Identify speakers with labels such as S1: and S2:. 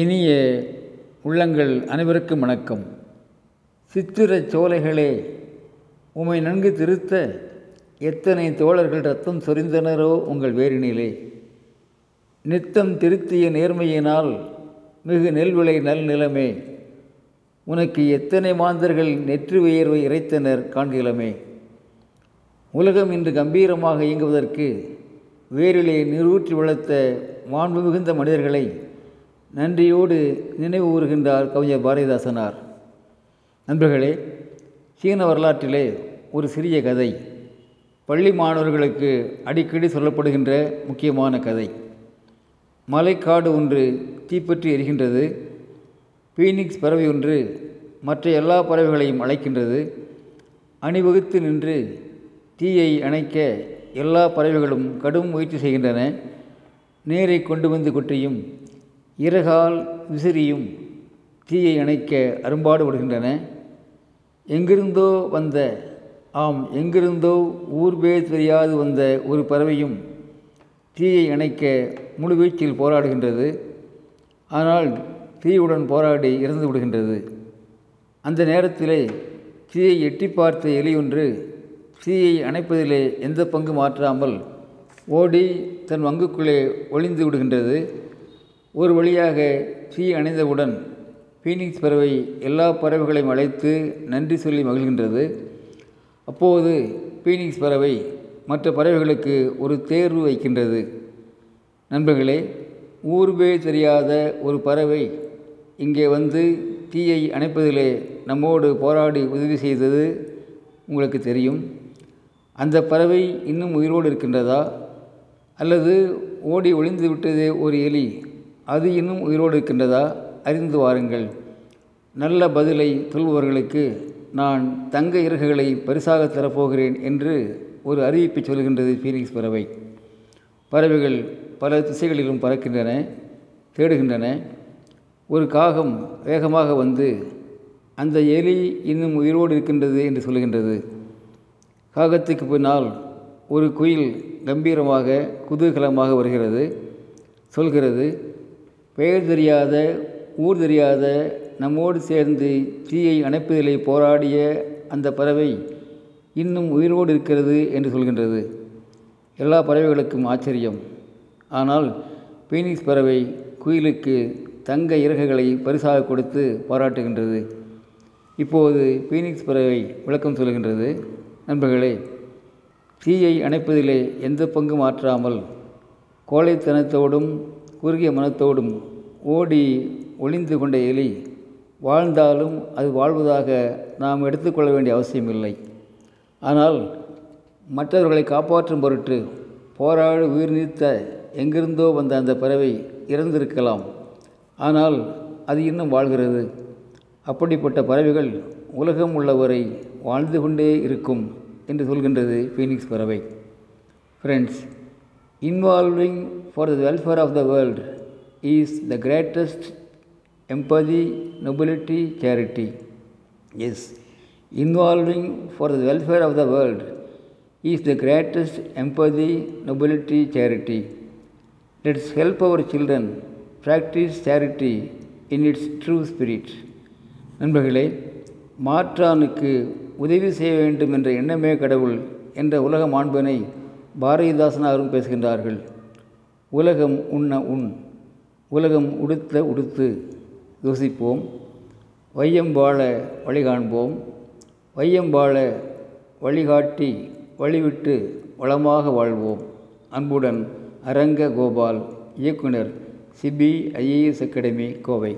S1: இனிய உள்ளங்கள் அனைவருக்கும் வணக்கம். சித்திரச் சோலைகளே உமை நன்கு திருத்த எத்தனை தோழர்கள் ரத்தம் சொரிந்தனரோ உங்கள் வேரினிலே. நித்தம் திருத்திய நேர்மையினால் மிகு நெல்விளை நல் நிலமே. உனக்கு எத்தனை மாந்தர்கள் நெற்றி உயர்வை இறைத்தனர் காண்கிலமே. உலகம் இன்று கம்பீரமாக இயங்குவதற்கு வேரிலே நீரூற்றி வளர்த்த மாண்பு மிகுந்த மனிதர்களை நன்றியோடு நினைவு கூறுகின்றார் கவிஞர் பாரதிதாசனார். நண்பர்களே சீன வரலாற்றிலே ஒரு சிறிய கதை பள்ளி மாணவர்களுக்கு அடிக்கடி சொல்லப்படுகின்ற முக்கியமான கதை. மலைக்காடு ஒன்று தீப்பற்றி எரிகின்றது பீனிக்ஸ் பறவை ஒன்று மற்ற எல்லா பறவைகளையும் அழைக்கின்றது. அணிவகுத்து நின்று தீயை அணைக்க எல்லா பறவைகளும் கடும் முயற்சி செய்கின்றன. நீரை கொண்டு வந்து கொட்டியும் இறகால் விசிறியும் தீயை அணைக்க அரும்பாடுபடுகின்றன எங்கிருந்தோ வந்த ஆம் எங்கிருந்தோ ஊர் தெரியாது வந்த ஒரு பறவையும் தீயை அணைக்க முழுவீச்சில் போராடுகின்றது. ஆனால் தீயுடன் போராடி இறந்து விடுகின்றது. அந்த நேரத்திலே தீயை எட்டி பார்த்த எலியொன்று தீயை அணைப்பதிலே எந்த பங்கு மாற்றாமல் ஓடி தன் வங்குக்குள்ளே ஒளிந்து விடுகின்றது. ஒரு வழியாக தீ அணைந்தவுடன் ஃபீனிக்ஸ் பறவை எல்லா பறவைகளையும் அழைத்து நன்றி சொல்லி மகிழ்கின்றது. அப்போது ஃபீனிக்ஸ் பறவை மற்ற பறவைகளுக்கு ஒரு தேர்வு வைக்கின்றது. நண்பர்களே ஊர்வே தெரியாத ஒரு பறவை இங்கே வந்து தீயை அணைப்பதிலே நம்மோடு போராடி உதவி செய்தது உங்களுக்கு தெரியும். அந்த பறவை இன்னும் உயிரோடு இருக்கின்றதா? அல்லது ஓடி ஒளிந்து விட்டதே ஒரு எலி அது இன்னும் உயிரோடு இருக்கின்றதா? அறிந்து வாருங்கள். நல்ல பதிலை சொல்பவர்களுக்கு நான் தங்க இறகுகளை பரிசாக தரப்போகிறேன் என்று ஒரு அறிவிப்பை சொல்கின்றது ஃபீனிக்ஸ் பறவை. பறவைகள் பல திசைகளிலும் பறக்கின்றன தேடுகின்றன. ஒரு காகம் வேகமாக வந்து அந்த எலி இன்னும் உயிரோடு இருக்கின்றது என்று சொல்கின்றது. காகத்துக்கு பின்னால் ஒரு குயில் கம்பீரமாக குதூகலமாக வருகிறது சொல்கிறது. பெயர் தெரியாத ஊர் தெரியாத நம்மோடு சேர்ந்து தீயை அணைப்பதிலே போராடிய அந்த பறவை இன்னும் உயிரோடு இருக்கிறது என்று சொல்கின்றது. எல்லா பறவைகளுக்கும் ஆச்சரியம். ஆனால் பீனிக்ஸ் பறவை குயிலுக்கு தங்க இறகுகளை பரிசாக கொடுத்து பாராட்டுகின்றது. இப்போது பீனிக்ஸ் பறவை விளக்கம் சொல்கின்றது. நண்பர்களே தீயை அணைப்பதிலே எந்த பங்கும் மாற்றாமல் கோழைத்தனத்தோடும் குறுகிய மனத்தோடும் ஓடி ஒளிந்து கொண்ட எலி வாழ்ந்தாலும் அது வாழ்வதாக நாம் எடுத்துக்கொள்ள வேண்டிய அவசியமில்லை. ஆனால் மற்றவர்களை காப்பாற்றும் பொருட்டு போராடி உயிர் நீத்த எங்கிருந்தோ வந்த அந்த பறவை இறந்திருக்கலாம். ஆனால் அது இன்னும் வாழ்கிறது. அப்படிப்பட்ட பறவைகள் உலகம் உள்ளவரை வாழ்ந்து கொண்டே இருக்கும் என்று சொல்கின்றது ஃபீனிக்ஸ் பறவை. Friends involving for the welfare of the world is the greatest empathy nobility charity as involving for the welfare of the world is the greatest empathy, nobility, charity. Let's help our children practice charity in its true spirit. நண்பர்களே மாற்றானுக்கு உதவி செய்ய வேண்டும் என்ற எண்ணமே கடவுள் என்ற உலக மாண்பனை பாரதிதாசனாரும் பேசுகின்றார்கள் உலகம் உண்ண உண் உலகம் உடுத்த உடுத்து யோசிப்போம். வையம் வாழ வழிகாண்போம். வையம் வாழ வழிகாட்டி வழிவிட்டு வளமாக வாழ்வோம். அன்புடன் அரங்க கோபால் இயக்குனர் சிபிஐஏஎஸ் அகாடமி கோவை.